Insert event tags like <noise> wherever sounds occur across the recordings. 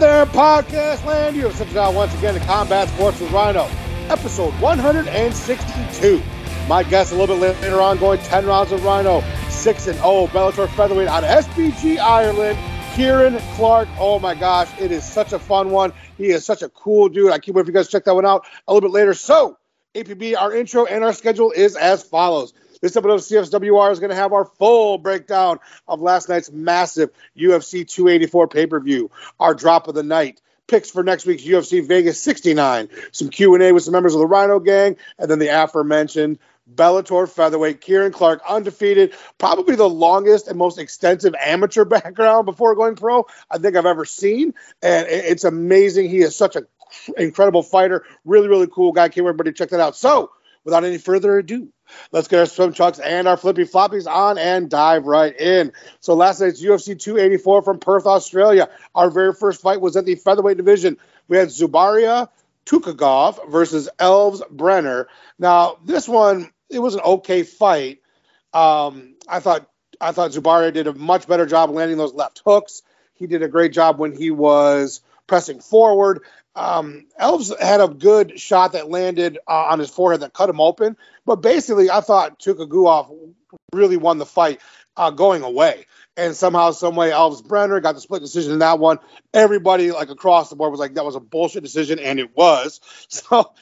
in podcast land? You have out once again to Combat Sports with Rhino, episode 162. My guest a little bit later on going 10 rounds of Rhino, 6 and 0, Bellator featherweight of SBG Ireland. Kieran Clark. Oh my gosh, it is such a fun one. He is such a cool dude. I can't wait for you guys to check that one out a little bit later. So, APB, our intro and our schedule is as follows. This episode of CSWR is going to have our full breakdown of last night's massive UFC 284 pay per view, our drop of the night, picks for next week's UFC Vegas 69, some Q and A with some members of the Rhino Gang, and then the aforementioned Bellator featherweight Kieran Clark, undefeated, probably the longest and most extensive amateur <laughs> background before going pro I think I've ever seen, and it's amazing. He is such an incredible fighter, really really cool guy. Can't wait everybody check that out. So, without any further ado Let's get our swim trunks and our flippy floppies on and dive right in. So last night's UFC 284 from Perth, Australia. Our very first fight was at the featherweight division. We had Zubaira Tukhugov versus Elves Brener. Now this one, it was an okay fight. Um, I thought I thought Zubaira did a much better job landing those left hooks. He did a great job when he was pressing forward. Um, Elves had a good shot that landed uh, on his forehead that cut him open, but basically, I thought Tukhugov really won the fight uh, going away. And somehow, some way, Elves Brener got the split decision in that one. Everybody, like across the board, was like, that was a bullshit decision, and it was. <laughs> So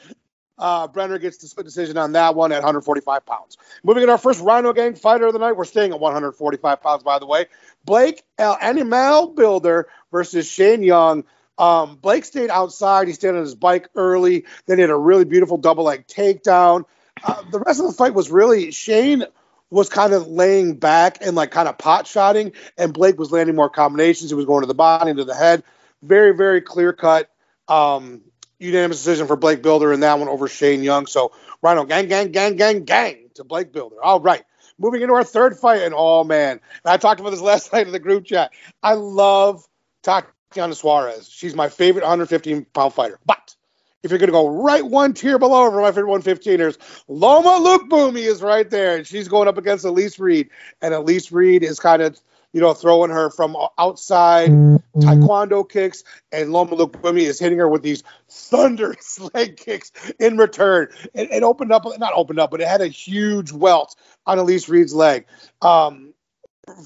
uh, Brener gets the split decision on that one at 145 pounds. Moving in our first Rhino Gang fighter of the night, we're staying at 145 pounds, by the way. Blake El Animal Bilder versus Shane Young. Um, Blake stayed outside. He stayed on his bike early. Then he had a really beautiful double leg takedown. Uh, the rest of the fight was really Shane was kind of laying back and like kind of pot shotting, and Blake was landing more combinations. He was going to the body, into the head. Very, very clear cut. Um, unanimous decision for Blake Bilder in that one over Shane Young. So Rhino gang, gang, gang, gang, gang to Blake Bilder. All right. Moving into our third fight, and oh man, and I talked about this <laughs> last night in the group chat. I love Tatiana Suarez. She's my favorite 115 pound fighter. But if you're going to go right one tier below for my favorite 115ers, Loma Lookboonmee is right there. And she's going up against Elise Reed. And Elise Reed is kind of, you know, throwing her from outside taekwondo kicks. And Loma Lookboonmee is hitting her with these thunderous <laughs> leg kicks in return. It, it, opened up, not opened up, but it had a huge welt on Elise Reed's leg. Um,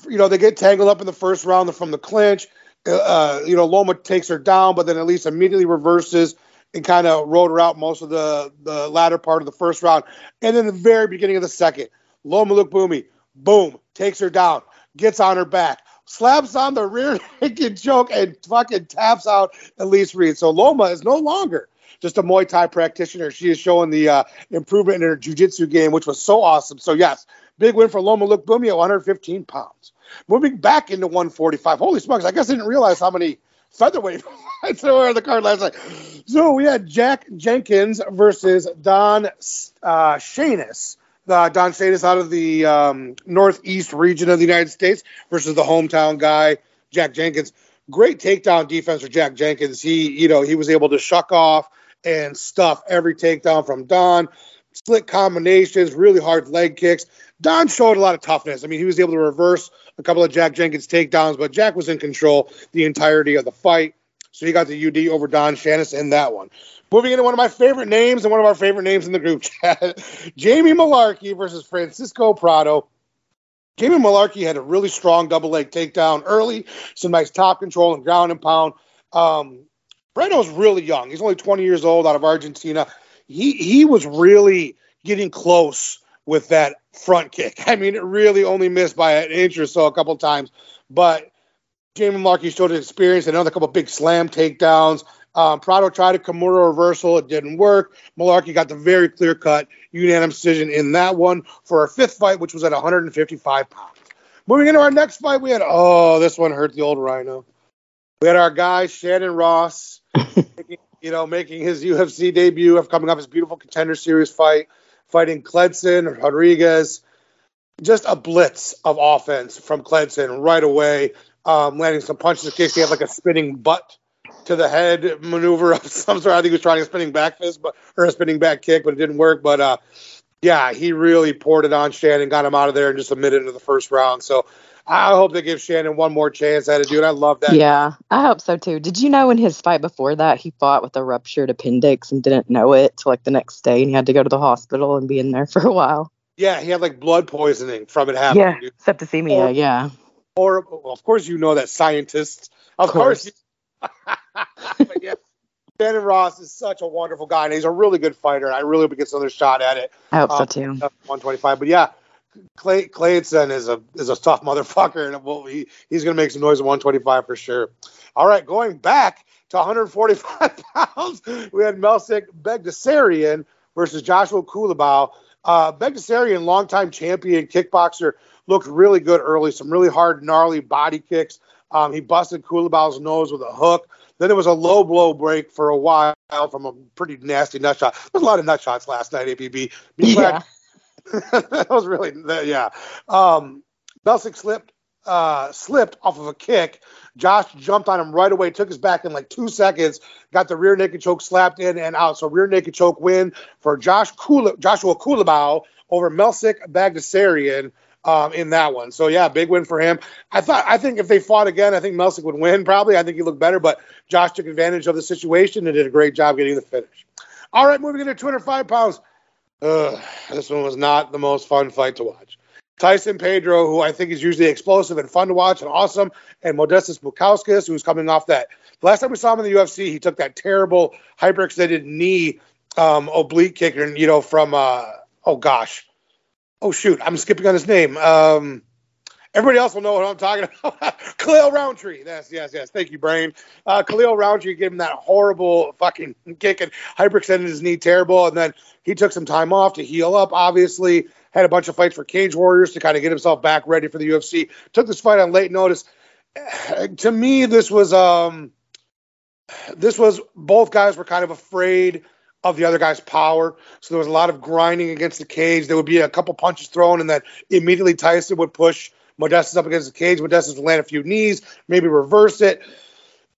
you know, they get tangled up in the first round from the clinch uh, you know, Loma takes her down, but then Elise immediately reverses and kind of rode her out most of the the latter part of the first round. And then the very beginning of the second, Loma Lookboonmee, boom, takes her down, gets on her back, slaps on the rear <laughs> naked choke, and fucking taps out Elise Reed. So Loma is no longer just a Muay Thai practitioner. She is showing the uh, improvement in her jiu-jitsu game, which was so awesome. So yes, big win for Loma Lookboonmee at 115 pounds. Moving back into 145. Holy smokes! I guess I didn't realize how many featherweight <laughs> fights there were on the card last night. So we had Jack Jenkins versus Don uh, Shainis. Uh, Don Shainis out of the um, northeast region of the United States versus the hometown guy Jack Jenkins. Great takedown defense for Jack Jenkins. He, you know, he was able to shuck off and stuff every takedown from Don. Slick combinations, really hard leg kicks. Don showed a lot of toughness. I mean, he was able to reverse a couple of Jack Jenkins takedowns, but Jack was in control the entirety of the fight. So he got the UD over Don Shainis in that one. Moving into one of my favorite names and one of our favorite names in the group <laughs> chat, Jamie Mullarkey versus Francisco Prado. Jamie Mullarkey had a really strong double leg takedown early, some nice top control and ground and pound. Um, Breno's really young. He's only 20 years old out of Argentina. He he was really getting close with that front kick. <laughs> I mean, it really only missed by an inch or so a couple times. But Jamie Mullarkey showed his experience, another couple big slam takedowns. Um, Prado tried a Kimura reversal. It didn't work. Mullarkey got the very clear cut unanimous decision in that one for our fifth fight, which was at 155 pounds. Moving into our next fight, we had, oh, this one hurt the old Rhino. We had our guy, Shannon Ross, <laughs> making, you know, making his UFC debut of coming off his beautiful contender series fight fighting Kleydson, Rodrigues. Just a blitz of offense from Kleydson right away, um, landing some punches. In case he had like a spinning butt to the head maneuver of <laughs> some sort. I think he was trying a spinning back fist, but or a spinning back kick, but it didn't work. But uh, yeah, he really poured it on Shannon, got him out of there in just a minute into the first round. So I hope they give Shannon one more chance at it, dude. I love that. Yeah, I hope so too. Did you know in his fight before that he fought with a ruptured appendix and didn't know it till like the next day, and he had to go to the hospital and be in there for a while. Yeah, he had like blood poisoning from it happening. Yeah, dude. septicemia. Or- yeah, Or, well, of course, you know that scientists. Of, Of course. course. <laughs> yeah, Shannon Ross is such a wonderful guy, and he's a really good fighter. I really hope he gets another shot at it. I hope so Um, too. 125. But yeah, Clay Clayton is a is a tough motherfucker, and well, he, he's going to make some noise at 125 for sure. All right, going back to 145 <laughs> pounds, we had Melsik Baghdasaryan versus Joshua Culibao. Uh, Baghdasaryan, longtime champion kickboxer, looked really good early. Some really hard, gnarly body kicks. Um, he busted Culibao's nose with a hook. Then there was a low blow break for a while from a pretty nasty nut shot. There's a lot of nut shots last night, APB. Be <laughs> Yeah, that was really yeah. Um, Belsic slipped uh, slipped off of a kick. Josh jumped on him right away, took his back in like two seconds, got the rear naked choke slapped in and out. So rear naked choke win for Josh Kula, Joshua Culibao over Melsik Baghdasaryan um, in that one. So yeah, big win for him. I thought I think if they fought again, I think Melsik would win probably. I think he looked better, but Josh took advantage of the situation and did a great job getting the finish. All right, moving into 205 pounds. Ugh, this one was not the most fun fight to watch. Tyson Pedro, who I think is usually explosive and fun to watch and awesome, and Modestas Bukauskas, who's coming off that. The last time we saw him in the UFC, he took that terrible hyperextended knee um, oblique kicker, you know from uh, oh gosh, oh shoot, I'm skipping on his name. Um, everybody else will know what I'm talking <laughs> about. Khalil Rountree. Yes, yes, yes. Thank you, brain. Uh, Khalil Rountree gave him that horrible fucking <laughs> kick and hyperextended his knee terrible, and then he took some time off to heal up. Obviously, had a bunch of fights for Cage Warriors to kind of get himself back ready for the UFC. Took this fight on late notice. <sighs> To me, this was um, this was both guys were kind of afraid of the other guy's power. So there was a lot of grinding against the cage. There would be a couple punches thrown, and then immediately Tyson would push Modestas up against the cage. Modestas would land a few knees, maybe reverse it.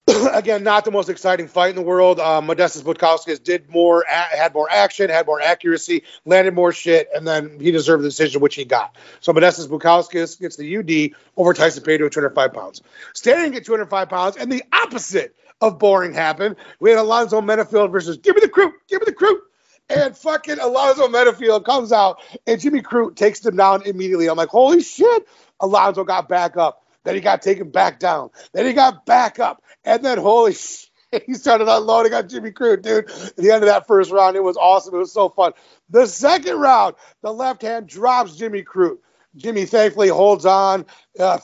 <clears throat> Again, not the most exciting fight in the world. Um, Modestas Bukauskas did more, had more action, had more accuracy, landed more shit, and then he deserved the decision, which he got. So Modestas Bukauskas gets the UD over Tyson Pedro at 205 pounds. Staring at 205 pounds, and the opposite of boring happened. We had Alonzo Menifield versus Give me the crew, give me the crew. And fucking Alonzo Menifield comes out, and Jimmy Crute takes him down immediately. I'm like, holy shit. Alonzo got back up. Then he got taken back down. Then he got back up. And then, holy <laughs> shit, he started unloading on Jimmy Crute, dude. At the end of that first round, it was awesome. It was so fun. The second round, the left hand drops Jimmy Crute. Jimmy thankfully holds on. Uh,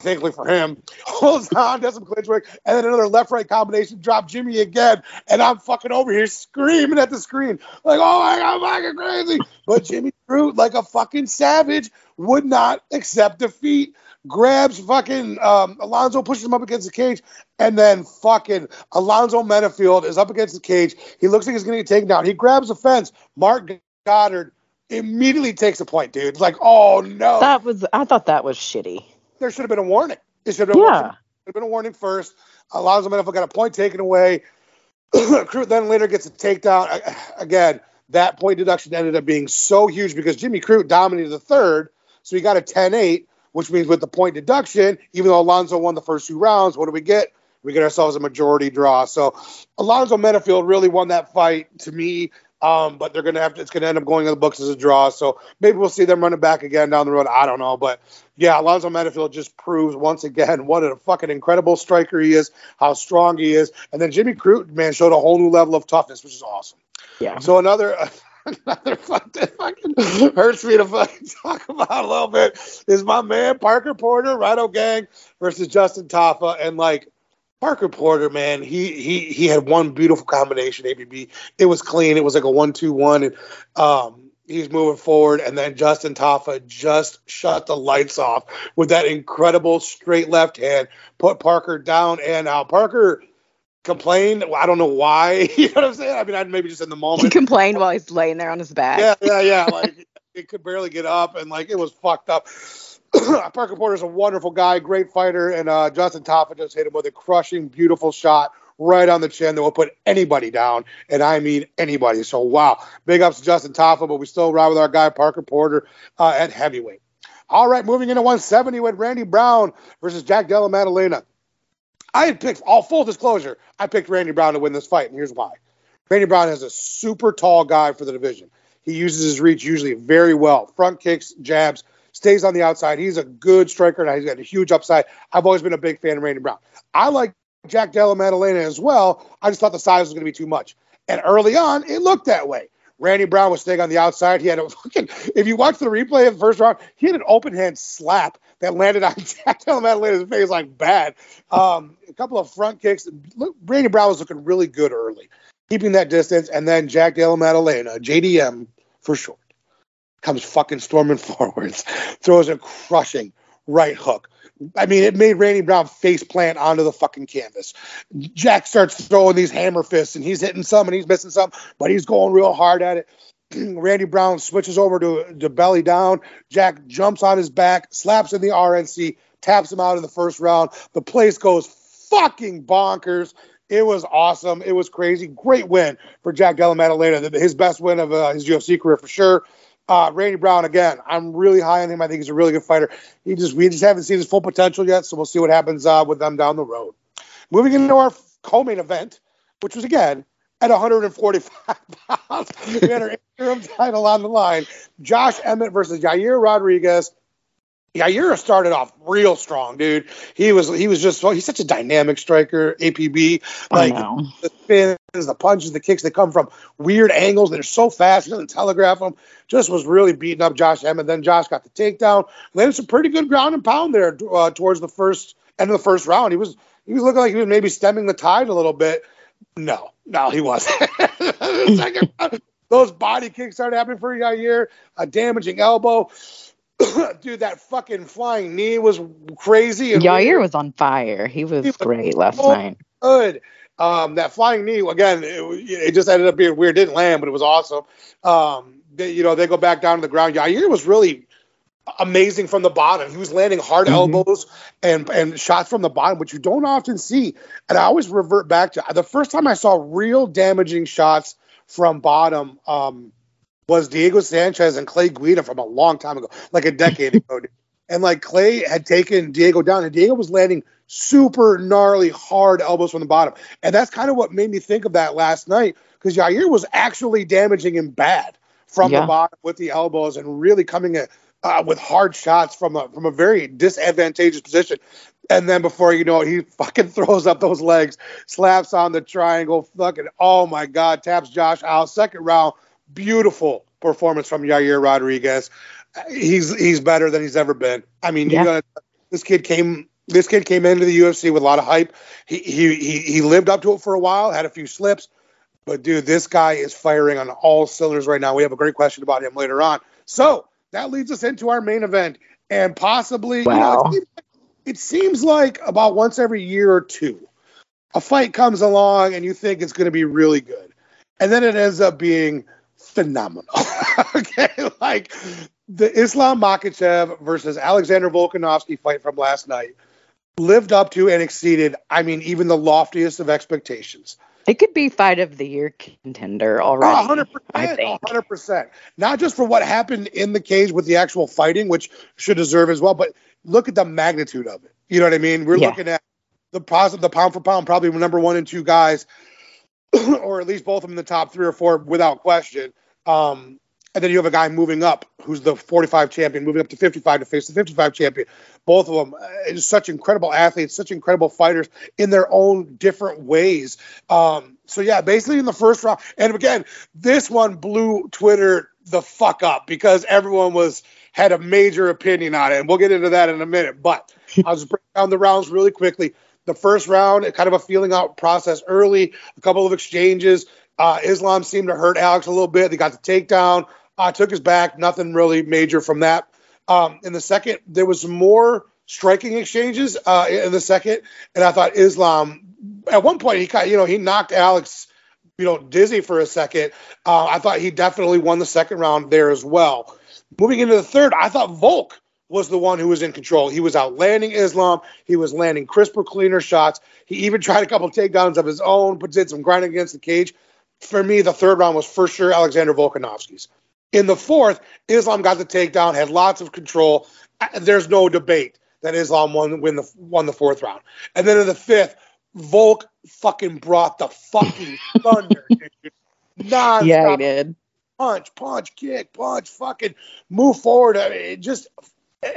thankfully for him, <laughs> holds on, does some clinch work, and then another left right combination, drop Jimmy again. And I'm fucking over here screaming at the screen, like, oh my God, I'm fucking crazy. But Jimmy Crute, like a fucking savage, would not accept defeat. Grabs fucking um, Alonzo, pushes him up against the cage, and then fucking Alonzo Menifield is up against the cage. He looks like he's to get taken down. He grabs the fence. Marc Goddard immediately takes a point, dude. Like, oh no that was. I thought that was shitty. There should have been a warning. It should have been, Yeah. should have been a warning first. Alonzo Menifield got a point taken away. <clears throat> Crute then later gets a takedown. Again, that point deduction ended up being so huge because Jimmy Crute dominated the third, so he got a 10-8, which means with the point deduction, even though Alonzo won the first two rounds, what do we get? We get ourselves a majority draw. So Alonzo Menifield really won that fight to me. Um, but they're gonna have to. It's gonna end up going in the books as a draw. So maybe we'll see them running back again down the road. I don't know, but yeah, Alonzo Menifield just proves once again what a fucking incredible striker he is, how strong he is, and then Jimmy Crute, man, showed a whole new level of toughness, which is awesome. Yeah. So another <laughs> another fight that fucking hurts me to fucking <laughs> talk about a little bit is my man Parker Porter, Rhino Gang versus Justin Tafa, and like Parker Porter, man, he he he had one beautiful combination. APB, it was clean. It was like a one-two-one, and um, he's moving forward. And then Justin Tafa just shut the lights off with that incredible straight left hand, put Parker down and out. Parker complained. I don't know why. <laughs> You know what I'm saying? I mean, I maybe just in the moment. He complained while he's laying there on his back. Yeah, yeah, yeah. Like <laughs> it could barely get up, and like it was fucked up. <coughs> Parker Porter's a wonderful guy, great fighter, and uh, Justin Tafa just hit him with a crushing, beautiful shot right on the chin that will put anybody down, and I mean anybody. So wow, big ups to Justin Tafa, but we still ride with our guy Parker Porter uh, at heavyweight. All right, moving into 170 with Randy Brown versus Jack Della Maddalena. I had picked, all full disclosure, I picked Randy Brown to win this fight, and here's why. Randy Brown is a super tall guy for the division. He uses his reach usually very well. Front kicks, jabs, stays on the outside. He's a good striker, and he's got a huge upside. I've always been a big fan of Randy Brown. I like Jack Della Maddalena as well. I just thought the size was going to be too much. And early on, it looked that way. Randy Brown was staying on the outside. He had a fucking, if you watch the replay of the first round, he had an open hand slap that landed on <laughs> Jack Della Maddalena's face like bad. Um, a couple of front kicks. Randy Brown was looking really good early, keeping that distance. And then Jack Della Maddalena, JDM for short, comes fucking storming <laughs> forwards, throws a crushing right hook. I mean, it made Randy Brown face plant onto the fucking canvas. Jack starts throwing these hammer fists, and he's hitting some and he's missing some, but he's going real hard at it. <clears throat> Randy Brown switches over to, to belly down. Jack jumps on his back, slaps in the RNC, taps him out in the first round. The place goes fucking bonkers. It was awesome. It was crazy. Great win for Jack Della Maddalena. His best win of uh, his UFC career for sure. Uh, Randy Brown again. I'm really high on him. I think he's a really good fighter. He just we just haven't seen his full potential yet, so we'll see what happens uh, with them down the road. Moving into our co-main event, which was again at 145 pounds, <laughs> we had our interim title on the line. Josh Emmett versus Yair Rodriguez. Yair started off real strong, dude. He was he was just he's such a dynamic striker, APB. Like the spins, the punches, the kicks, they come from weird angles. They're so fast. He doesn't telegraph them. Just was really beating up Josh Emmett. Then Josh got the takedown. Landed some pretty good ground and pound there uh, towards the first end of the first round. He was he was looking like he was maybe stemming the tide a little bit. No, no, he wasn't. <laughs> Second, those body kicks started happening for Yair. A damaging elbow. <clears throat> dude, that fucking flying knee was crazy. And Yair weird. was on fire. He was, he was great last so night. Good. Um, that flying knee again. It, it, just ended up being weird. Didn't land, but it was awesome. Um, they, you know, they go back down to the ground. Yair was really amazing from the bottom. He was landing hard mm-hmm. elbows and and shots from the bottom, which you don't often see. And I always revert back to the first time I saw real damaging shots from bottom. Um, was Diego Sanchez and Clay Guida from a long time ago, like a decade <laughs> ago. And like Clay had taken Diego down, and Diego was landing super gnarly, hard elbows from the bottom. And that's kind of what made me think of that last night because Yair was actually damaging him bad from yeah. the bottom with the elbows and really coming at, uh, with hard shots from a from a very disadvantageous position. And then before you know it, he fucking <laughs> throws up those legs, slaps on the triangle, fucking oh my god, taps Josh out. Second round, beautiful performance from Yair Rodriguez. He's he's better than he's ever been. I mean, yeah. gonna, this kid came this kid came into the UFC with a lot of hype. He, he he he lived up to it for a while, had a few slips, but dude, this guy is firing on all cylinders right now. We have a great question about him later on. So that leads us into our main event, and possibly wow. you know, it seems like about once every year or two, a fight comes along and you think it's going to be really good, and then it ends up being phenomenal. <laughs> okay, like the Islam Makhachev versus Alexander Volkanovski fight from last night lived up to and exceeded, I mean, even the loftiest of expectations. It could be fight of the year contender already. 100%. I think. 100%. Not just for what happened in the cage with the actual fighting, which should deserve as well, but look at the magnitude of it. You know what I mean? We're yeah. looking at the positive, the pound for pound, probably number one and two guys, <clears throat> or at least both of them in the top three or four without question. Um, and then you have a guy moving up who's the 45 champion, moving up to 55 to face the 55 champion. Both of them uh, such incredible athletes, such incredible fighters in their own different ways. Um, so yeah, basically in the first round, and again, this one blew Twitter the fuck up because everyone was had a major opinion on it, and we'll get into that in a minute. But I'll just break down the rounds really quickly. The first round, kind of a feeling out process early, a couple of exchanges. Uh, Islam seemed to hurt Alex a little bit. They got the takedown uh, took his back. Nothing really major from that. Um, in the second, there was more striking exchanges uh, in the second, and I thought Islam. At one point, he kind you know he knocked Alex, you know, dizzy for a second. Uh, I thought he definitely won the second round there as well. Moving into the third, I thought Volk was the one who was in control. He was outlanding Islam. He was landing crisper, cleaner shots. He even <laughs> tried a couple takedowns of his own, but did some grinding against the cage. For me, the third round was for sure Alexander Volkanovski's In the fourth, Islam got the takedown, had lots of control. There's no debate that Islam won win the won the fourth round. And then in the fifth, Volk fucking brought the fucking <laughs> thunder. non yeah, he did. Punch, punch, kick, punch, fucking move forward. I mean, it just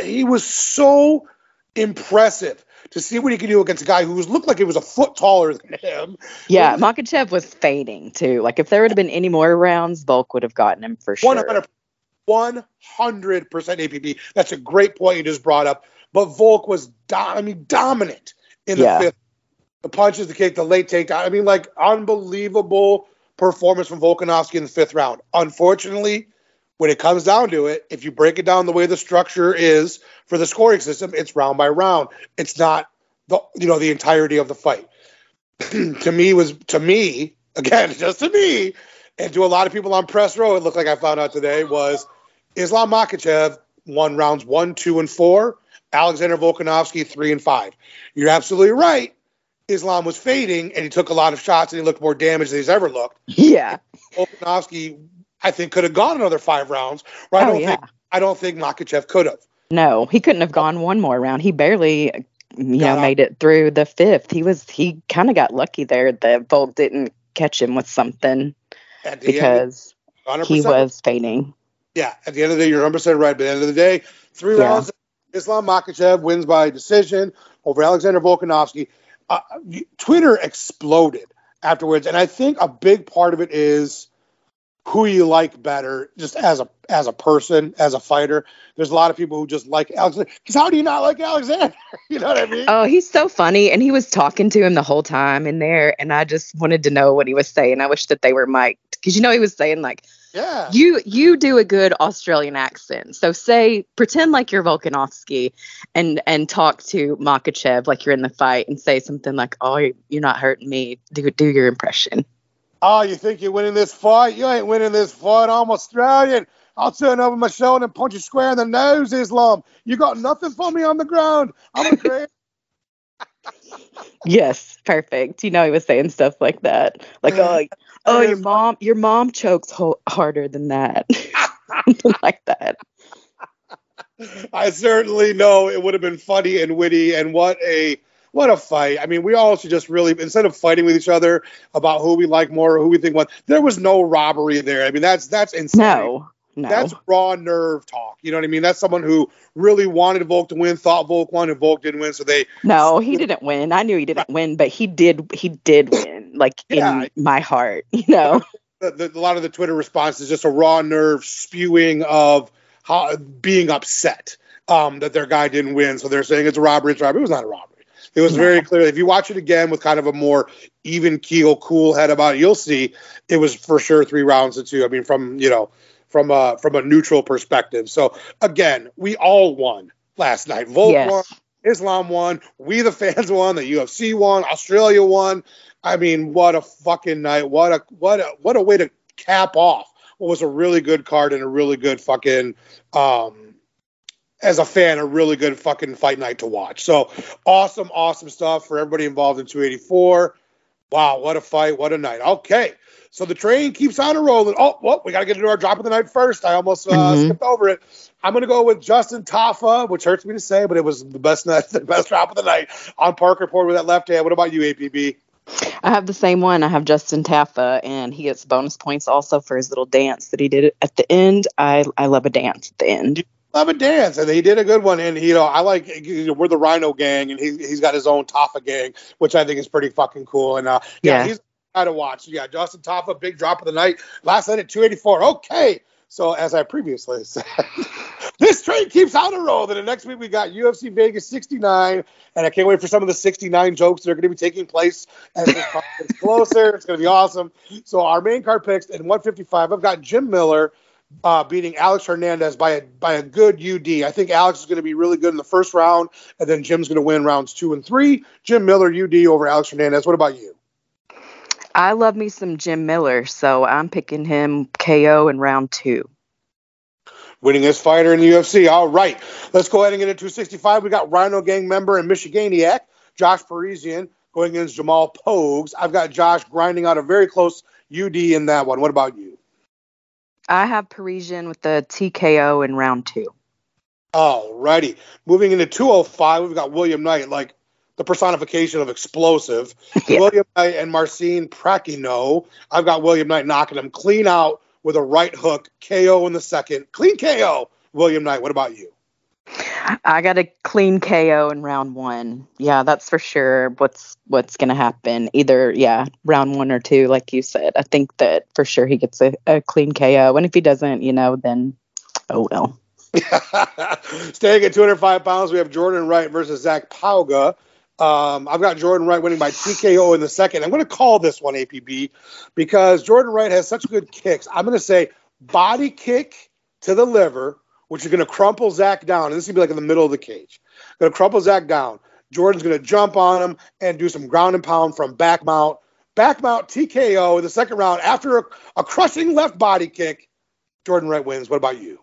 he was so impressive to see what he could do against a guy who was looked like he was a foot taller than him. Yeah, Makhachev was fading too. Like if there would have been any more rounds, Volk would have gotten him for sure. 100 percent APB. That's a great point you just brought up. But Volk was, do- I mean, dominant in the yeah. fifth. The punches, the kick, the late takedown. I mean, like unbelievable performance from Volkanovski in the fifth round. Unfortunately, when it comes down to it, if you break it down the way the structure is for the scoring system, it's round by round. It's not the you know the entirety of the fight. <clears throat> to me was to me <laughs> again just to me and to a lot of people on press row, it looked like I found out today was Islam Makhachev won rounds one, two, and four. Alexander Volkanovski three and five. You're absolutely right. Islam was fading and he took a lot of shots and he looked more damaged than he's ever looked. Yeah. Volkanovski, I think, could have gone another five rounds. Right? Oh, I don't yeah. think I don't think Makhachev could have. No, he couldn't have gone one more round. He barely you know, made it through the fifth. He was he kind of got lucky there that Volk didn't catch him with something because end, he was fading. Yeah, at the end of the day, you're 100 percent right. But at the end of the day, three yeah. rounds, Islam Makhachev wins by decision over Alexander Volkanovski uh, Twitter exploded afterwards, and I think a big part of it is who you like better, just as a as a person, as a fighter. There's a lot of people who just like Alexander. Because how do you not like Alexander? <laughs> you know what I mean? Oh, he's so funny, and he was talking to him the whole time in there, and I just wanted to know what he was saying. I wish that they were mic'd because you know he was saying like yeah. You you do a good Australian accent. So say pretend like you're Volkanovski and and talk to Makhachev like you're in the fight and say something like, "Oh, you're not hurting me." Do do your impression. Oh, you think you're winning this fight? You ain't winning this fight. I'm Australian. I'll turn over my shoulder and punch you square in the nose, Islam. You got nothing for me on the ground. I'm a great. <laughs> yes, perfect. You know, he was saying stuff like that. Like, oh, <laughs> oh, your mom, your mom chokes ho- harder than that. <laughs> Like that. I certainly know it would have been funny and witty, and what a what a fight! I mean, we all should just really instead of fighting with each other about who we like more, or who we think what. There was no robbery there. I mean, that's that's insane. No, no. That's raw nerve talk. You know what I mean? That's someone who really wanted Volk to win, thought Volk won, and Volk didn't win. So they No, he didn't win. I knew he didn't win, but he did he did win, like yeah. in my heart, you know. <laughs> The, the, a lot of the Twitter response is just a raw nerve spewing of how being upset um, that their guy didn't win. So they're saying it's a robbery, it's a robbery. It was not a robbery. It was very clear. If you watch it again with kind of a more even keel, cool head about it, you'll see it was for sure three rounds to two. I mean, from you know from a from a neutral perspective. So again, we all won last night. Volk yes. won, Islam won, we the fans <laughs> won, the UFC won, Australia won. I mean, what a fucking night! What a what a what a way to cap off what was a really good card and a really good fucking um as a fan, a really good fucking fight night to watch. So awesome, awesome stuff for everybody involved in 284. Wow, what a fight, what a night. Okay, so the train keeps on rolling. Oh, well, we got to get into our drop of the night first. I almost uh, mm-hmm. skipped over it. I'm going to go with Justin Tafa, which hurts me to say, but it was the best night, <laughs> the best drop of the night on Parker Porter with that left hand. What about you, APB? I have the same one. I have Justin Tafa, and he gets bonus points also for his little dance that he did at the end. I I love a dance at the end. Love a dance, and he did a good one. And you know, I like you know, we're the Rhino Gang, and he he's got his own Tafa gang, which I think is pretty fucking cool. And uh, yeah, yeah. he's to watch. Yeah, Justin Tafa, big drop of the night. Last night at 284. Okay. So as I previously <laughs> said, this train keeps on a roll. Then the next week we got UFC Vegas 69, and I can't wait for some of the 69 jokes that are going to be taking place as this <laughs> gets closer. It's going to be awesome. So our main card picks in 155, I've got Jim Miller uh, beating Alex Hernandez by a by a good UD. I think Alex is going to be really good in the first round, and then Jim's going to win rounds two and three. Jim Miller UD over Alex Hernandez. What about you? I love me some Jim Miller, so I'm picking him KO in round two. Winning Winningest fighter in the UFC. All right, let's go ahead and get into 265. We got Rhino Gang member and Michiganiac, Josh Parisian, going against Jamal Pogues. I've got Josh grinding out a very close UD in that one. What about you? I have Parisian with the TKO in round two. All righty. Moving into 205, we've got William Knight, like the personification of explosive. <laughs> Yeah. William Knight and Marcin Prachnio. I've got William Knight knocking him clean out with a right hook, KO in the second. Clean KO. William Knight, what about you? I got a clean KO in round one. Yeah, that's for sure. What's what's gonna happen? Either yeah, round one or two, like you said. I think that for sure he gets a, a clean KO, and if he doesn't, you know, then oh well. <laughs> Staying at 205 pounds, we have Jordan Wright versus Zach Pauga. Um, I've got Jordan Wright winning by TKO in the second. I'm going to call this one APB because Jordan Wright has such good kicks. I'm going to say body kick to the liver, which is going to crumple Zach down. And this is going to be like in the middle of the cage. Going to crumple Zach down. Jordan's going to jump on him and do some ground and pound from back mount. Back mount TKO in the second round after a, a crushing left body kick. Jordan Wright wins. What about you?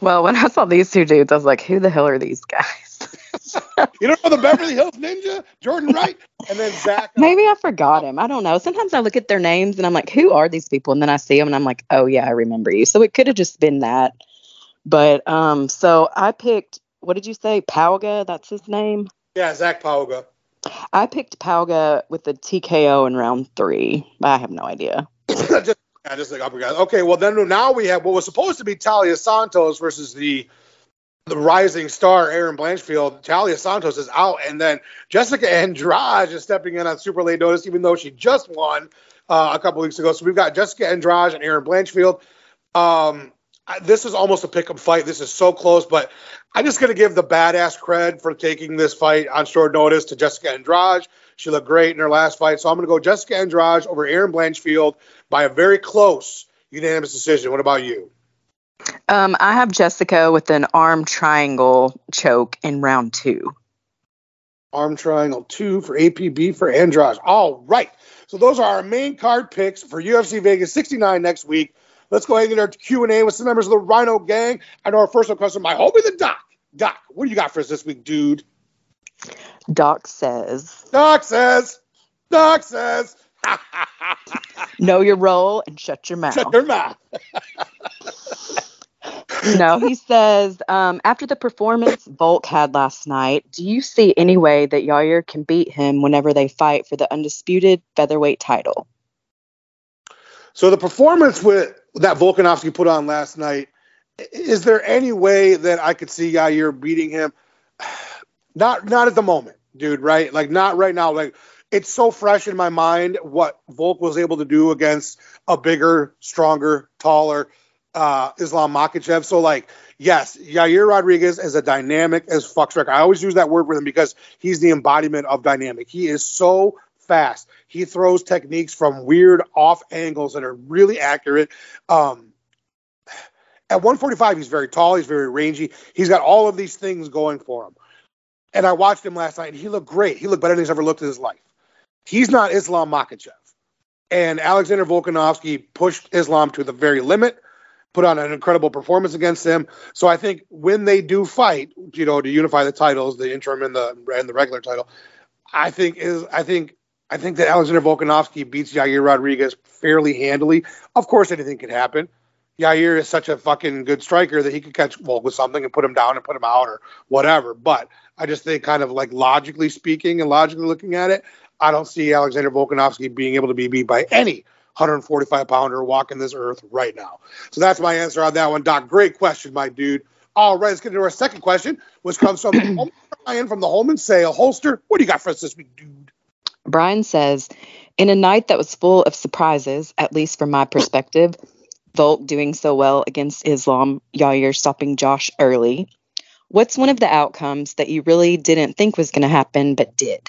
Well, when I saw these two dudes, I was like, who the hell are these guys? <laughs> you don't know the Beverly Hills Ninja, Jordan Wright, and then Zach. Uh, Maybe I forgot him. I don't know. Sometimes I look at their names and I'm like, who are these people? And then I see them and I'm like, oh yeah, I remember you. So it could have just been that. But um, so I picked. What did you say, Pauga? That's his name. Yeah, Zach Pauga. I picked Pauga with the TKO in round three. I have no idea. <coughs> just just like. Okay, well then now we have what was supposed to be Taila Santos versus the the rising star Erin Blanchfield. Taila Santos is out, and then Jessica Andrade is stepping in on super late notice, even though she just won uh, a couple weeks ago. So we've got Jessica Andrade and Erin Blanchfield. Um, this is almost a pick 'em fight. This is so close, but I'm just gonna give the badass cred for taking this fight on short notice to Jessica Andrade. She looked great in her last fight, so I'm gonna go Jessica Andrade over Erin Blanchfield by a very close unanimous decision. What about you? Um, I have Jessica with an arm triangle choke in round two. Arm triangle two for APB for Andrade. All right. So those are our main card picks for UFC Vegas 69 next week. Let's go ahead and get our Q&A with some members of the Rhino Gang. I know our first question, my homie, the Doc. Doc, what do you got for us this week, dude? Doc says. Doc says. Doc says. <laughs> know your role and shut your mouth. Shut your mouth. <laughs> no, he says, um, after the performance Volk had last night, do you see any way that Yair can beat him whenever they fight for the undisputed featherweight title? So the performance with that Volkanovski put on last night, is there any way that I could see Yair beating him? <sighs> Not not at the moment, dude, right? Like not right now. Like it's so fresh in my mind what Volk was able to do against a bigger, stronger, taller uh, Islam Makhachev. So like, yes, Yair Rodriguez is a dynamic as fuck striker. I always use that word with him because he's the embodiment of dynamic. He is so fast. He throws techniques from weird off angles that are really accurate. Um, at 145, he's very tall. He's very rangy. He's got all of these things going for him. And I watched him last night, and he looked great. He looked better than he's ever looked in his life. He's not Islam Makhachev. And Alexander Volkanovski pushed Islam to the very limit, put on an incredible performance against him. So I think when they do fight, you know, to unify the titles, the interim and the and the regular title, I think is I think I think that Alexander Volkanovski beats Yair Rodriguez fairly handily. Of course, anything can happen. Yair is such a fucking good striker that he could catch Volk with something and put him down and put him out or whatever. But I just think, kind of like logically speaking and logically looking at it, I don't see Alexander Volkanovski being able to be beat by any 145 pounder walking this earth right now. So that's my answer on that one, Doc. Great question, my dude. All right, let's get into our second question, which comes from <clears throat> Ryan from the Holman Sale holster. What do you got for us this week, dude? Brian says, in a night that was full of surprises, at least from my perspective, Volk doing so well against Islam, Yair stopping Josh early. What's one of the outcomes that you really didn't think was going to happen but did?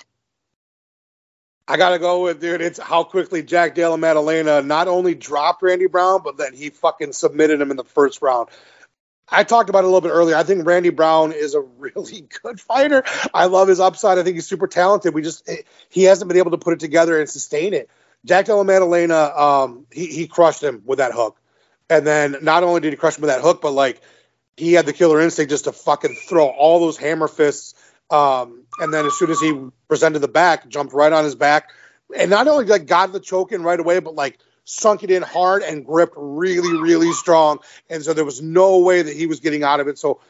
I gotta go with dude. It's how quickly Jack Della Maddalena not only dropped Randy Brown, but then he fucking submitted him in the first round. I talked about it a little bit earlier. I think Randy Brown is a <laughs> really good fighter. I love his upside. I think he's super talented. We just he hasn't been able to put it together and sustain it. Jack Della Maddalena, um, he he crushed him with that hook, and then not only did he crush him with that hook, but like he had the killer instinct just to fucking throw all those hammer fists. Um, and then as soon as he presented the back, jumped right on his back, and not only like got the choke in right away, but like sunk it in hard and gripped really, really strong. And so there was no way that he was getting out of it. So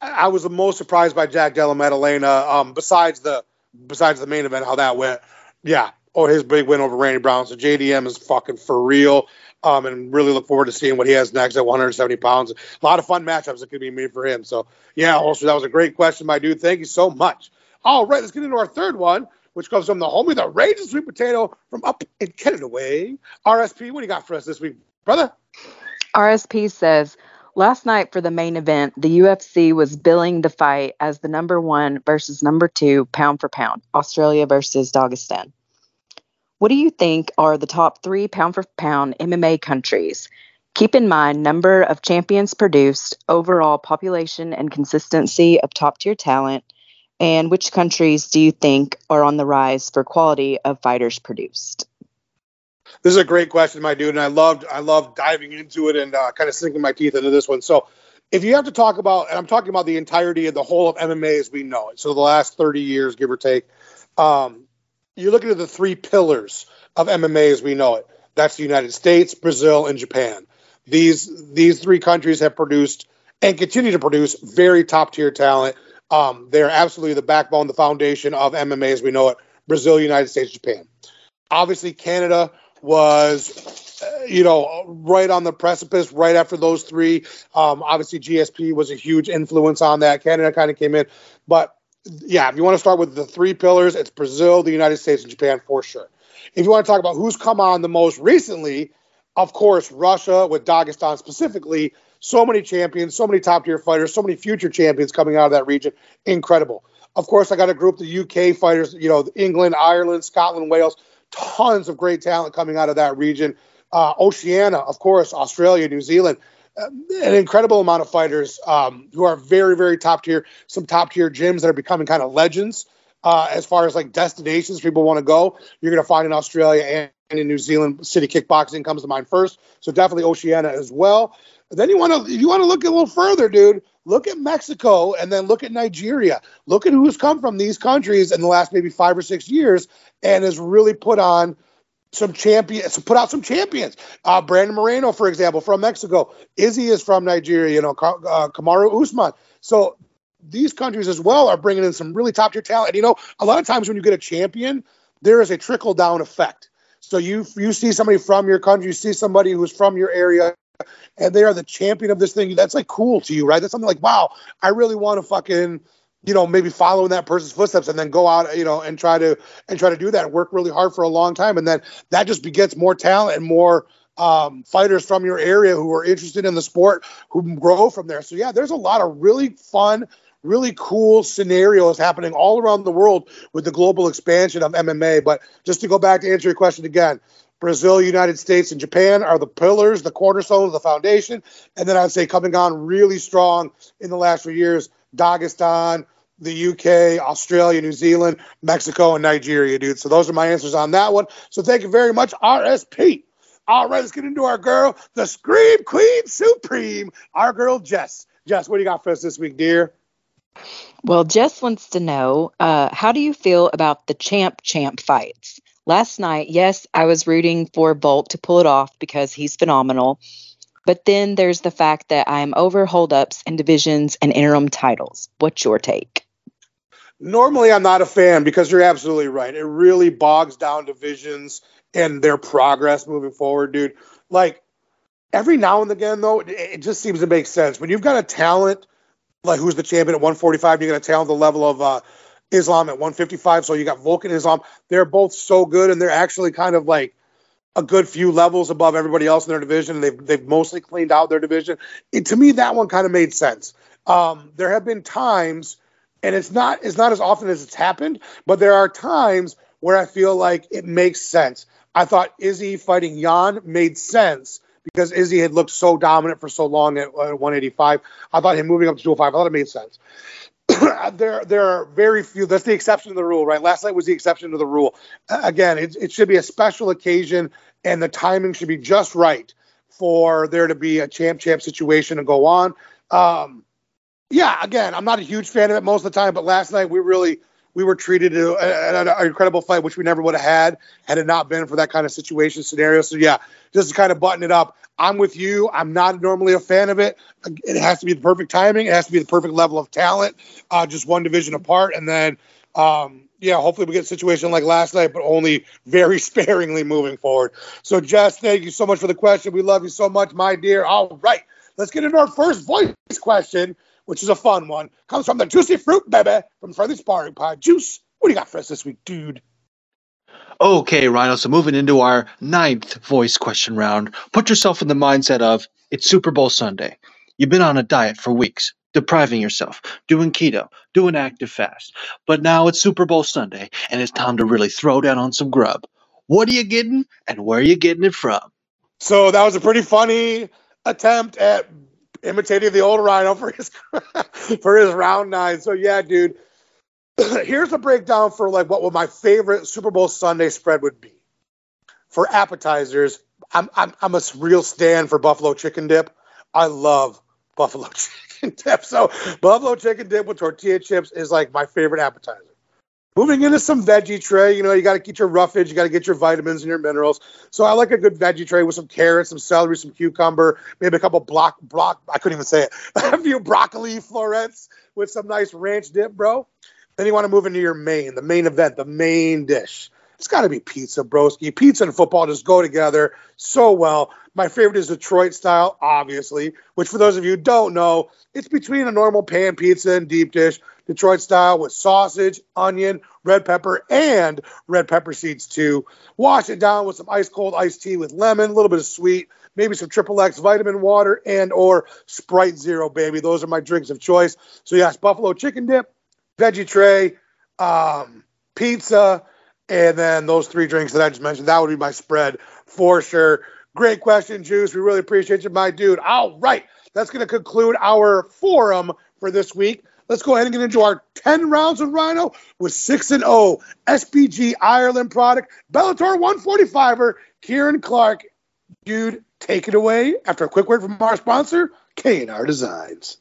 I was the most surprised by Jack Della Maddalena, um, besides the besides the main event, how that went. Yeah. Or his big win over Randy Brown. So JDM is fucking for real. Um, and really look forward to seeing what he has next at 170 pounds. A lot of fun matchups that could be made for him. So, yeah, also, that was a great question, my dude. Thank you so much. All right, let's get into our third one, which comes from the homie, the Raging Sweet Potato from up in Canada way. RSP, what do you got for us this week, brother? RSP says, Last night for the main event, the UFC was billing the fight as the number one versus number two pound for pound, Australia versus Dagestan. What do you think are the top three pound for pound MMA countries? Keep in mind number of champions produced, overall population and consistency of top tier talent, and which countries do you think are on the rise for quality of fighters produced? This is a great question, my dude, and I loved I loved diving into it and uh, kind of sinking my teeth into this one. So, if you have to talk about, and I'm talking about the entirety of the whole of MMA as we know it, so the last 30 years, give or take, um, you're looking at the three pillars of MMA as we know it. That's the United States, Brazil, and Japan. These these three countries have produced and continue to produce very top tier talent. Um, they're absolutely the backbone, the foundation of MMA as we know it. Brazil, United States, Japan. Obviously, Canada was, uh, you know, right on the precipice right after those three. Um, obviously, GSP was a huge influence on that. Canada kind of came in. But yeah, if you want to start with the three pillars, it's Brazil, the United States, and Japan for sure. If you want to talk about who's come on the most recently, of course, Russia with Dagestan specifically. So many champions, so many top tier fighters, so many future champions coming out of that region. Incredible. Of course, I got a group, the UK fighters, you know, England, Ireland, Scotland, Wales tons of great talent coming out of that region. Uh, Oceania, of course, Australia, New Zealand, uh, an incredible amount of fighters um, who are very, very top tier. Some top tier gyms that are becoming kind of legends uh, as far as like destinations people want to go. You're going to find in Australia and, and in New Zealand, City Kickboxing comes to mind first. So definitely Oceania as well. Then you want to, if you want to look a little further, dude, look at Mexico and then look at Nigeria. Look at who's come from these countries in the last maybe five or six years and has really put on some champions, put out some champions. Uh, Brandon Moreno, for example, from Mexico. Izzy is from Nigeria. You know, uh, Kamaru Usman. So these countries as well are bringing in some really top tier talent. You know, a lot of times when you get a champion, there is a trickle down effect. So you you see somebody from your country, you see somebody who's from your area, and they are the champion of this thing. That's like cool to you, right? That's something like, wow, I really want to fucking you know maybe follow in that person's footsteps and then go out you know and try to and try to do that work really hard for a long time and then that just begets more talent and more um, fighters from your area who are interested in the sport who grow from there so yeah there's a lot of really fun really cool scenarios happening all around the world with the global expansion of MMA. But just to go back to answer your question again, Brazil, United States, and Japan are the pillars, the cornerstones, the foundation. And then I'd say coming on really strong in the last few years, Dagestan, the UK, Australia, New Zealand, Mexico, and Nigeria, dude. So those are my answers on that one. So thank you very much, RSP. All right, let's get into our girl, the Scream Queen Supreme, our girl Jess. Jess, what do you got for us this week, dear? Well, Jess wants to know uh, how do you feel about the champ champ fights? Last night, yes, I was rooting for Volk to pull it off because he's phenomenal. But then there's the fact that I'm over holdups and divisions and interim titles. What's your take? Normally, I'm not a fan because you're absolutely right. It really bogs down divisions and their progress moving forward, dude. Like every now and again, though, it just seems to make sense when you've got a talent like who's the champion at 145. You got a talent the level of uh, Islam at 155. So you got Vulcan Islam. They're both so good, and they're actually kind of like a good few levels above everybody else in their division. They've they've mostly cleaned out their division. It, to me, that one kind of made sense. Um, there have been times, and it's not it's not as often as it's happened, but there are times where I feel like it makes sense. I thought Izzy fighting Jan made sense because Izzy had looked so dominant for so long at, at 185. I thought him moving up to 205, I thought it made sense. <coughs> there there are very few. That's the exception to the rule, right? Last night was the exception to the rule. again, it, it should be a special occasion, and the timing should be just right for there to be a champ champ situation to go on. Um, yeah, again, I'm not a huge fan of it most of the time, but last night we really we were treated to an incredible fight, which we never would have had had it not been for that kind of situation scenario. So yeah, just to kind of button it up, I'm with you. I'm not normally a fan of it. It has to be the perfect timing. It has to be the perfect level of talent. Uh, just one division apart, and then um, yeah, hopefully we get a situation like last night, but only very <laughs> sparingly moving forward. So Jess, thank you so much for the question. We love you so much, my dear. All right, let's get into our first voice question which is a fun one. Comes from the Juicy Fruit Baby from Friendly Sparring Pod. Juice, what do you got for us this week, dude? Okay, Rhino. So moving into our ninth voice question round, put yourself in the mindset of it's Super Bowl Sunday. You've been on a diet for weeks, depriving yourself, doing keto, doing active fast. But now it's Super Bowl Sunday, and it's time to really throw down on some grub. What are you getting, and where are you getting it from? So that was a pretty funny attempt at imitating the old Rhino for his <laughs> for his round nine. So yeah, dude. <clears throat> Here's a breakdown for like what would my favorite Super Bowl Sunday spread would be. For appetizers, I'm I'm I'm a real stand for buffalo chicken dip. I love buffalo <laughs> chicken dip. So buffalo chicken dip with tortilla chips is like my favorite appetizer. Moving into some veggie tray, you know, you got to get your roughage, you got to get your vitamins and your minerals. So I like a good veggie tray with some carrots, some celery, some cucumber, maybe a couple block block. I couldn't even say it. <laughs> a few broccoli florets with some nice ranch dip, bro. Then you want to move into your main, the main event, the main dish. It's got to be pizza, broski. Pizza and football just go together so well. My favorite is Detroit style, obviously, which for those of you don't know, it's between a normal pan pizza and deep dish. Detroit style with sausage, onion, red pepper, and red pepper seeds too. Wash it down with some ice cold iced tea with lemon, a little bit of sweet, maybe some triple X vitamin water and or Sprite Zero, baby. Those are my drinks of choice. So yes, buffalo chicken dip, veggie tray, um, pizza, and then those three drinks that I just mentioned. That would be my spread for sure. Great question, Juice. We really appreciate you, my dude. All right, that's going to conclude our forum for this week. Let's go ahead and get into our 10 rounds of Rhino with 6 and 0 SBG Ireland product, Bellator 145er, Kieran Clark. Dude, take it away after a quick word from our sponsor, K&R Designs.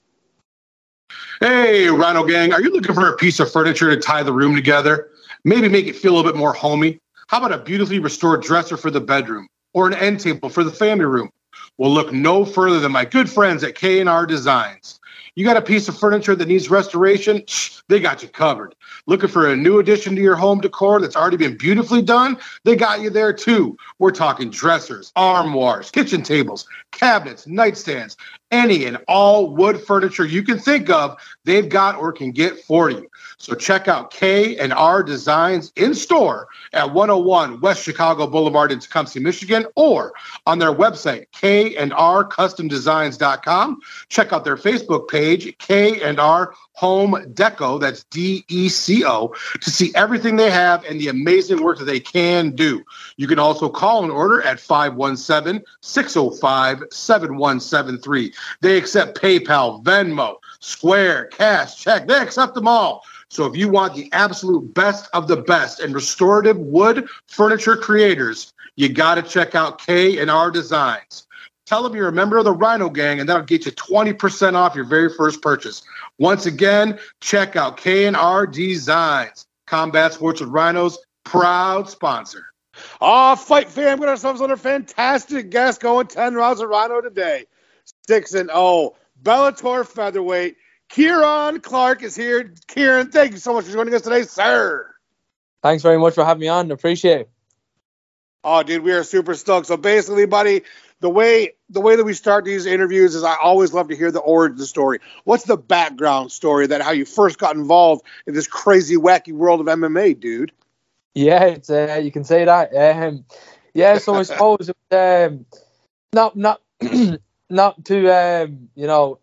Hey, Rhino Gang, are you looking for a piece of furniture to tie the room together? Maybe make it feel a little bit more homey? How about a beautifully restored dresser for the bedroom or an end table for the family room? Well, look no further than my good friends at K&R Designs. You got a piece of furniture that needs restoration? They got you covered. Looking for a new addition to your home decor that's already been beautifully done? They got you there too. We're talking dressers, armoires, kitchen tables, cabinets, nightstands, any and all wood furniture you can think of, they've got or can get for you. So check out K and R Designs in store at 101 West Chicago Boulevard in Tecumseh, Michigan, or on their website, K and R Custom Designs.com. Check out their Facebook page, K and R Home Deco, that's D E C O, to see everything they have and the amazing work that they can do. You can also call and order at 517 605 7173. They accept PayPal, Venmo, Square, Cash, Check. They accept them all. So if you want the absolute best of the best and restorative wood furniture creators, you got to check out K and R Designs. Tell them you're a member of the Rhino Gang, and that'll get you 20% off your very first purchase. Once again, check out K&R Designs, Combat Sports with Rhinos, proud sponsor. Oh, fight fam, got ourselves on a fantastic guest going 10 rounds of Rhino today. 6 and 0. Bellator featherweight. Kieran Clark is here. Kieran, thank you so much for joining us today, sir. Thanks very much for having me on. Appreciate it. Oh, dude, we are super stoked. So basically, buddy, the way the way that we start these interviews is I always love to hear the origin story. What's the background story that how you first got involved in this crazy wacky world of MMA, dude? Yeah, it's uh, you can say that. Um, yeah, so I <laughs> suppose um, not not <clears throat> not too um, you know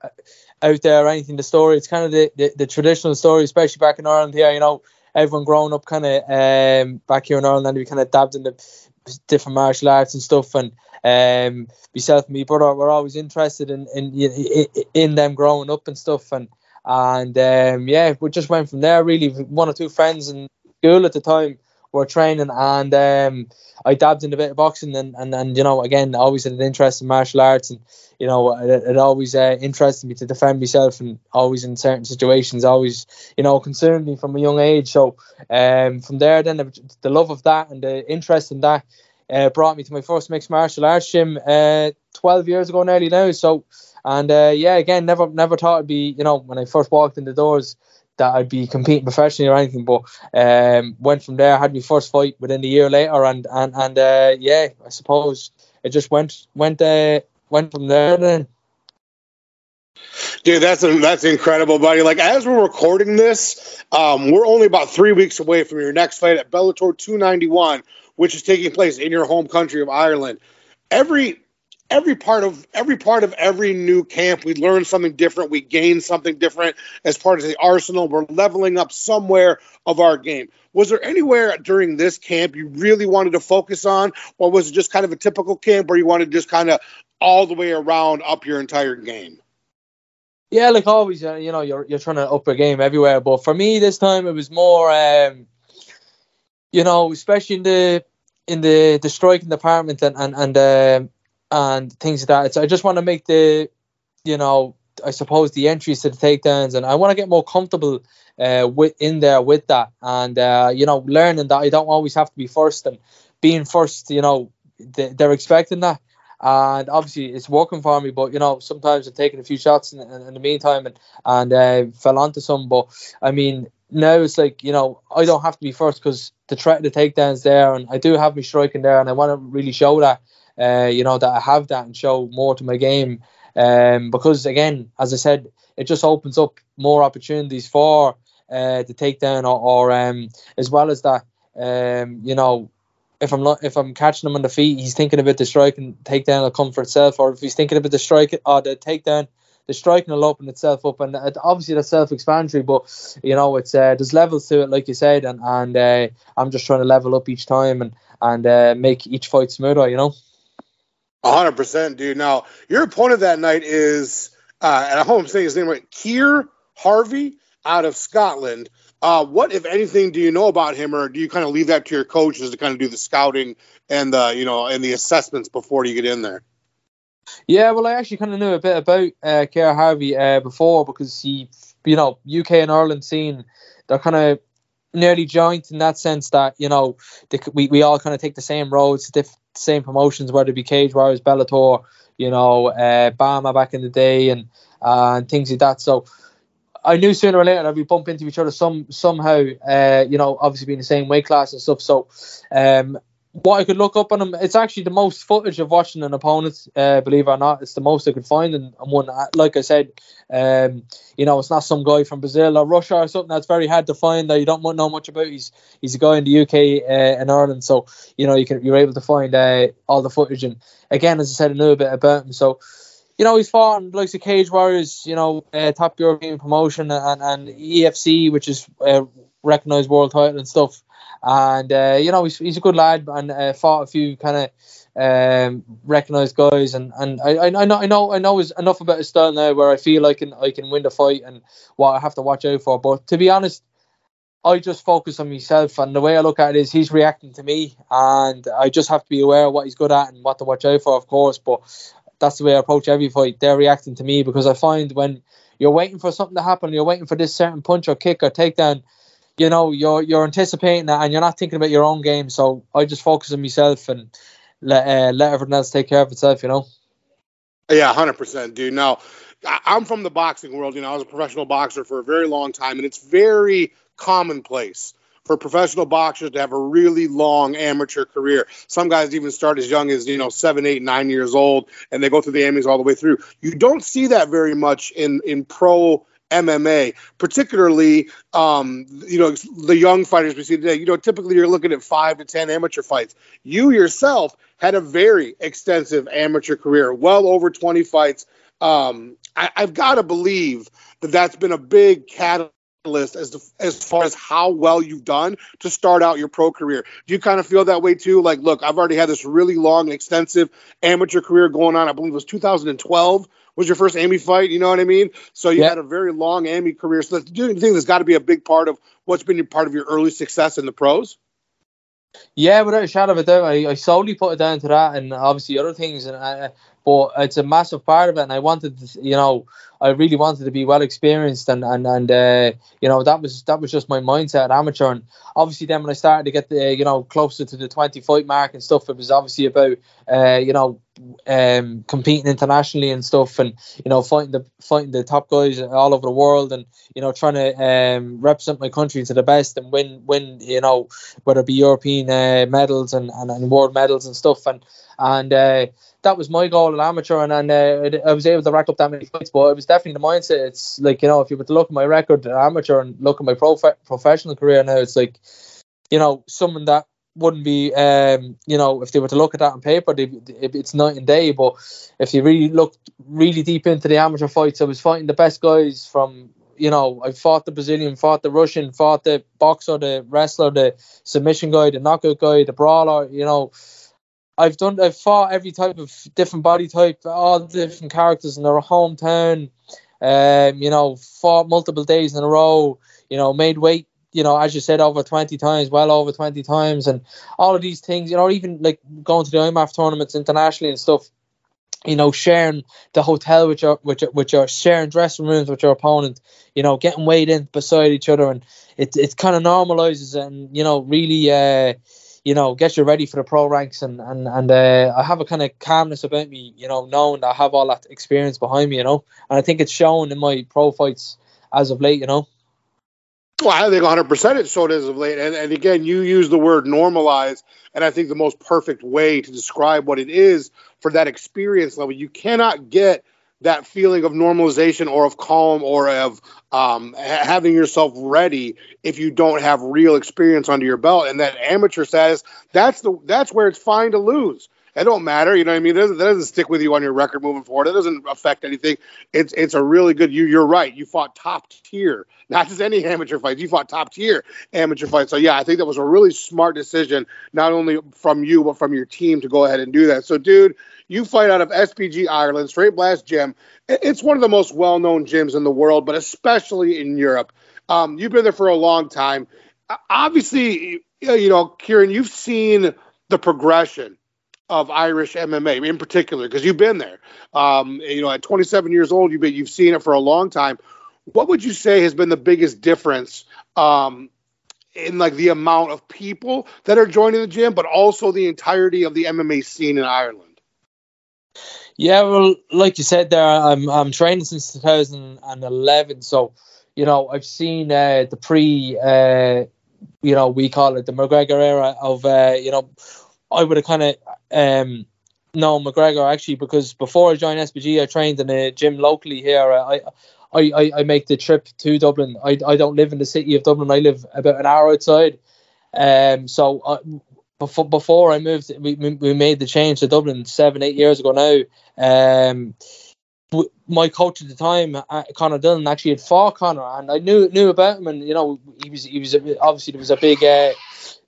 out there or anything. The story it's kind of the, the, the traditional story, especially back in Ireland here. You know, everyone growing up kind of um, back here in Ireland, we kind of dabbed in the different martial arts and stuff and um, myself and my brother were always interested in, in in them growing up and stuff, and and um, yeah, we just went from there. Really, one or two friends in school at the time were training, and um, I dabbed in a bit of boxing, and, and, and you know, again, always had an interest in martial arts, and you know, it, it always uh, interested me to defend myself, and always in certain situations, always you know, concerned me from a young age. So um, from there, then the love of that and the interest in that uh, brought me to my first mixed martial arts gym uh, 12 years ago nearly now. So and uh, yeah, again, never never thought it'd be you know when I first walked in the doors that I'd be competing professionally or anything. But um, went from there, had my first fight within a year later, and and and uh, yeah, I suppose it just went went uh, went from there then. Dude, that's a, that's incredible, buddy. Like as we're recording this, um, we're only about three weeks away from your next fight at Bellator 291, which is taking place in your home country of Ireland. Every every part of every part of every new camp we learn something different we gain something different as part of the arsenal. We're leveling up somewhere of our game. Was there anywhere during this camp you really wanted to focus on or was it just kind of a typical camp where you wanted to just kind of all the way around up your entire game? Yeah like always uh, you know you're, you're trying to up your game everywhere but for me this time it was more um, you know especially in the in the the striking department and and, and um, and things like that. It's, I just want to make the, you know, I suppose the entries to the takedowns, and I want to get more comfortable uh, with in there with that, and uh, you know, learning that I don't always have to be first, and being first, you know, they're expecting that, and obviously it's working for me. But you know, sometimes I'm taking a few shots in, in, in the meantime, and and uh, fell onto some. But I mean, now it's like you know, I don't have to be first because the threat the takedowns there, and I do have me striking there, and I want to really show that uh, you know, that I have that and show more to my game. Um, because again, as I said, it just opens up more opportunities for uh, the takedown, or, or um, as well as that, um, you know, if I'm not if I'm catching him on the feet, he's thinking about the strike and takedown will come for itself, or if he's thinking about the strike or the takedown, the striking will open itself up, and it, obviously that's self-explanatory. But you know, it's uh, there's levels to it, like you said, and and uh, I'm just trying to level up each time and and uh, make each fight smoother. You know hundred percent, dude. Now your opponent that night is, uh, and I hope I'm saying his name right, Keir Harvey out of Scotland. Uh, what, if anything, do you know about him, or do you kind of leave that to your coaches to kind of do the scouting and the, you know, and the assessments before you get in there? Yeah, well, I actually kind of knew a bit about uh, Keir Harvey uh, before because he, you know, UK and Ireland scene, they're kind of nearly joint in that sense that you know they, we we all kind of take the same roads, diff, same promotions, whether it be Cage Warriors, Bellator, you know, uh, BAMMA back in the day, and uh, and things like that. So I knew sooner or later that we bump into each other some somehow. Uh, you know, obviously being the same weight class and stuff. So um, what I could look up on him, it's actually the most footage of watching an opponent, uh, believe it or not. It's the most I could find. And, and one, like I said, um, you know, it's not some guy from Brazil or Russia or something that's very hard to find that you don't know much about. He's he's a guy in the UK uh, and Ireland, so you know you can you're able to find uh, all the footage. And again, as I said, I knew a bit about him, so you know, he's fought in like the Cage Warriors, you know, uh, top European promotion and, and EFC, which is uh, recognized world title and stuff and uh, you know he's, he's a good lad and uh, fought a few kind of um, recognized guys and and I, I know I know I know enough about his style now where I feel I can I can win the fight and what I have to watch out for. But to be honest, I just focus on myself and the way I look at it is he's reacting to me and I just have to be aware of what he's good at and what to watch out for, of course. But that's the way I approach every fight. They're reacting to me because I find when you're waiting for something to happen, you're waiting for this certain punch or kick or takedown you know you're you're anticipating that and you're not thinking about your own game. So I just focus on myself and let uh, let everything else take care of itself. You know. Yeah, hundred percent, dude. Now, I'm from the boxing world. You know, I was a professional boxer for a very long time, and it's very commonplace for professional boxers to have a really long amateur career. Some guys even start as young as you know seven, eight, nine years old, and they go through the ammys all the way through. You don't see that very much in in pro MMA, particularly um, you know the young fighters we see today. You know, typically you're looking at five to ten amateur fights. You yourself had a very extensive amateur career, well over 20 fights. Um, I, I've got to believe that that's been a big catalyst as to, as far as how well you've done to start out your pro career. Do you kind of feel that way too? Like, look, I've already had this really long, extensive amateur career going on. I believe it was 2012 was your first ammy fight. You know what I mean? So you had a very long ammy career. So do you think there's got to be a big part of what's been part of your early success in the pros? Yeah, without a shadow of a doubt, I, I solely put it down to that, and obviously other things, and I, but it's a massive part of it. And I wanted, to, you know, I really wanted to be well experienced, and and and uh, you know that was that was just my mindset at amateur. And obviously, then when I started to get the you know closer to the twenty fight mark and stuff, it was obviously about uh, you know um, competing internationally and stuff, and you know fighting the fighting the top guys all over the world, and you know trying to um, represent my country to the best and win win you know whether it be European uh, medals and, and, and world medals and stuff, and and uh, that was my goal at amateur, and, and uh, I was able to rack up that many fights. But it was definitely the mindset. It's like you know, if you were to look at my record at amateur and look at my prof- professional career now, it's like you know, someone that wouldn't be, um, you know, if they were to look at that on paper, they, it's night and day. But if you really look really deep into the amateur fights, I was fighting the best guys from. You know, I fought the Brazilian, fought the Russian, fought the boxer, the wrestler, the submission guy, the knockout guy, the brawler. You know, I've done I've fought every type of different body type, all different characters in their hometown. Um, you know, fought multiple days in a row. You know, made weight. You know, as you said, over twenty times, well over twenty times, and all of these things. You know, even like going to the IMMAF tournaments internationally and stuff. You know, sharing the hotel with your with your, with your sharing dressing rooms with your opponent. You know, getting weighed in beside each other, and it it kind of normalizes and you know really. Uh, you know, get you ready for the pro ranks, and and and uh, I have a kind of calmness about me, you know, knowing that I have all that experience behind me, you know, and I think it's shown in my pro fights as of late, you know. Well, I think 100% it showed as of late, and and again, you use the word normalize, and I think the most perfect way to describe what it is for that experience level. You cannot get that feeling of normalization or of calm or of um, having yourself ready if you don't have real experience under your belt. And that amateur status that's the that's where it's fine to lose it don't matter you know what i mean? That doesn't, that doesn't stick with you on your record moving forward. It doesn't affect anything. It's it's a really good you you're right. You fought top tier. Not just any amateur fights. You fought top tier amateur fights. So yeah i think that was a really smart decision not only from you but from your team to go ahead and do that. So dude you fight out of SBG Ireland, Straight Blast Gym. It's one of the most well known gyms in the world, but especially in Europe. Um, you've been there for a long time. Obviously, you know, Kieran, you've seen the progression of Irish MMA in particular because you've been there. Um, you know, at 27 years old, you've been, you've seen it for a long time. What would you say has been the biggest difference um, in like the amount of people that are joining the gym, but also the entirety of the MMA scene in Ireland? Yeah, well, like you said there, I'm I'm training since 2011, so you know I've seen uh, the pre, uh, you know, we call it the McGregor era of, uh, you know, I would have kind of um, known McGregor actually because before I joined SBG, I trained in a gym locally here. I I, I, I make the trip to Dublin. I, I don't live in the city of Dublin. I live about an hour outside. Um, so I, before before I moved, we, we made the change to Dublin seven eight years ago now. Um, my coach at the time, uh, Conor Dillon, actually had fought Conor, and I knew knew about him, and you know he was he was obviously there was a big uh,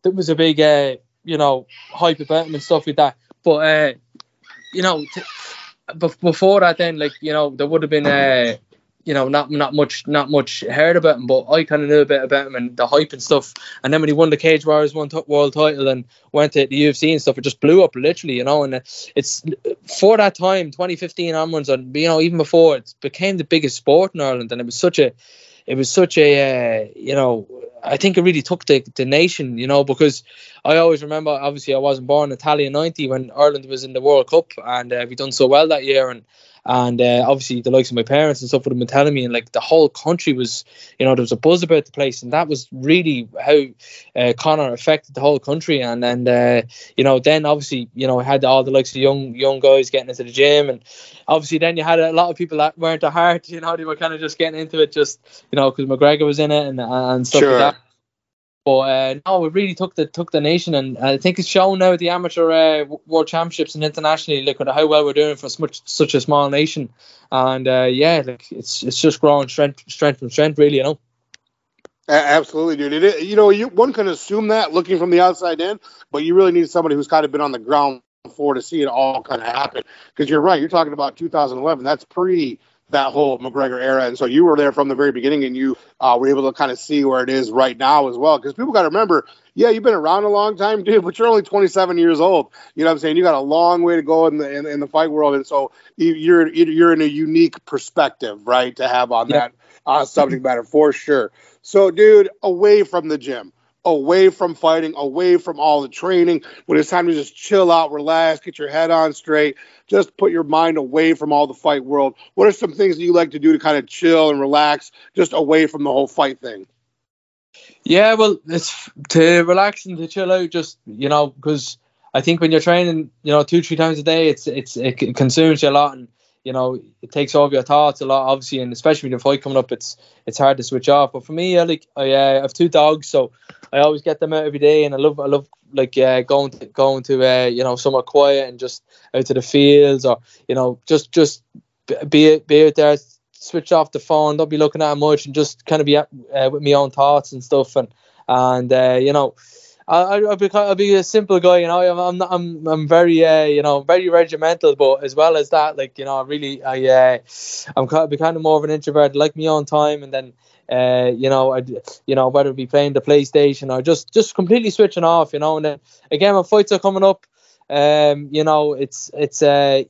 there was a big uh, you know hype about him and stuff like that. But uh, you know, before that, then like you know there would have been uh, you know, not not much not much heard about him, but I kind of knew a bit about him and the hype and stuff. And then when he won the Cage Warriors one t- world title and went to the UFC and stuff, it just blew up literally, you know. And it's for that time, 2015 onwards, and you know even before, it became the biggest sport in Ireland, and it was such a, it was such a, uh, you know, I think it really took the, the nation, you know, because I always remember, obviously, I wasn't born in Italy in 90 when Ireland was in the World Cup and uh, we done so well that year. And and uh, obviously the likes of my parents and stuff would have been telling me, and like the whole country was, you know, there was a buzz about the place, and that was really how uh, Conor affected the whole country. And and uh, you know, then obviously, you know, had all the likes of young young guys getting into the gym, and obviously then you had a lot of people that weren't a heart, you know, they were kind of just getting into it, just you know, because McGregor was in it and and stuff sure. like that. But uh, no, it really took the took the nation, and I think it's shown now at the amateur uh, world championships and internationally. Look at how well we're doing for such such a small nation, and uh, yeah, like it's it's just growing strength strength from strength, really, you know. Absolutely, dude. It, you know, you, one can assume that looking from the outside in, but you really need somebody who's kind of been on the ground floor to see it all kind of happen. Because you're right, you're talking about 2011. That's pre that whole McGregor era. And so you were there from the very beginning and you uh, were able to kind of see where it is right now as well. Because people got to remember, yeah, you've been around a long time, <laughs> dude, but you're only 27 years old. You know what I'm saying? You got a long way to go in the in, in the fight world. And so you're you're in a unique perspective, right, to have on yeah. that uh, subject matter for sure. So, dude, away from the gym away from fighting, away from all the training, when it's time to just chill out, relax, get your head on straight, just put your mind away from all the fight world. What are some things that you like to do to kind of chill and relax, just away from the whole fight thing? Yeah, well, it's to relax and to chill out, just you know, because I think when you're training, you know, two three times a day, it's it's it consumes you a lot, and you know, it takes over your thoughts a lot, obviously, and especially with the fight coming up, it's it's hard to switch off. But for me, I like I uh, have two dogs, so I always get them out every day, and I love I love like uh, going to going to uh, you know somewhere quiet and just out to the fields, or you know just just be be out there, switch off the phone, don't be looking at much, and just kind of be uh, with my own thoughts and stuff, and and uh, you know I, will be I'll be a simple guy, you know. I'm I'm I'm, I'm very uh, you know very regimental, but as well as that, like you know, really I uh, I'm kind of, be kind of more of an introvert, like me on time, and then uh, you know, I you know whether it be playing the PlayStation or just just completely switching off, you know. And then again, when fights are coming up, um, you know, it's it's uh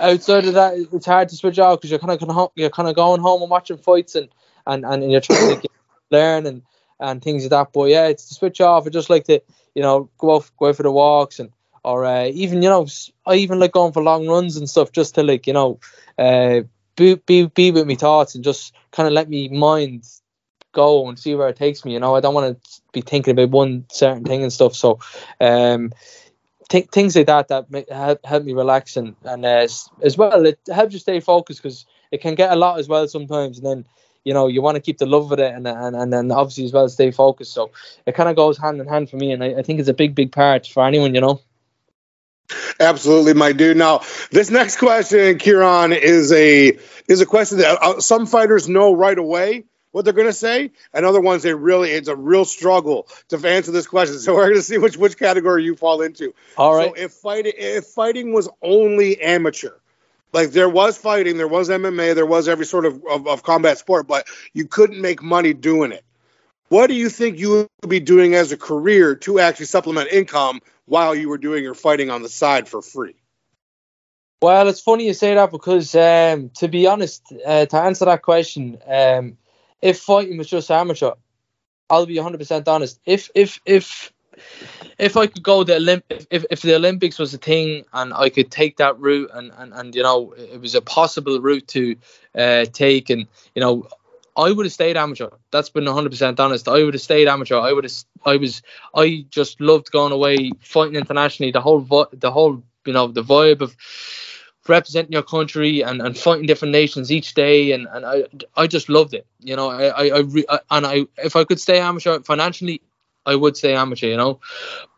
outside of that, it's hard to switch off because you're kind of you're kind of going home and watching fights and and and you're trying to learn and and things like that. But yeah, it's to switch off. I just like to, you know, go out go out for the walks and or uh, even you know I even like going for long runs and stuff just to like you know uh, be be be with my thoughts and just kind of let me mind go and see where it takes me. You know, I don't want to be thinking about one certain thing and stuff. So, um, th- things like that that help, help me relax and and uh, as well it helps you stay focused because it can get a lot as well sometimes and then you know you want to keep the love of it and and, and then obviously as well stay focused so it kind of goes hand in hand for me and I, I think it's a big big part for anyone you know Absolutely, my dude. Now, this next question, Kieran, is a is a question that uh, some fighters know right away what they're going to say, and other ones they really it's a real struggle to answer this question. So <laughs> we're going to see which which category you fall into. All right. So if fighting if fighting was only amateur, like there was fighting, there was MMA, there was every sort of, of, of, combat sport, but you couldn't make money doing it. What do you think you would be doing as a career to actually supplement income while you were doing your fighting on the side for free? Well, it's funny you say that because, um, to be honest, uh, to answer that question, um, if fighting was just amateur, I'll be 100% honest. If if if if I could go the Olymp- if, if the Olympics was a thing and I could take that route and, and, and you know it was a possible route to uh, take and you know I would have stayed amateur. That's been 100% honest. I would have stayed amateur. I would have I was I just loved going away fighting internationally. The whole the whole you know the vibe of representing your country and, and fighting different nations each day and, and I I just loved it. You know I I, I, re, I and I if I could stay amateur financially I would say amateur, you know.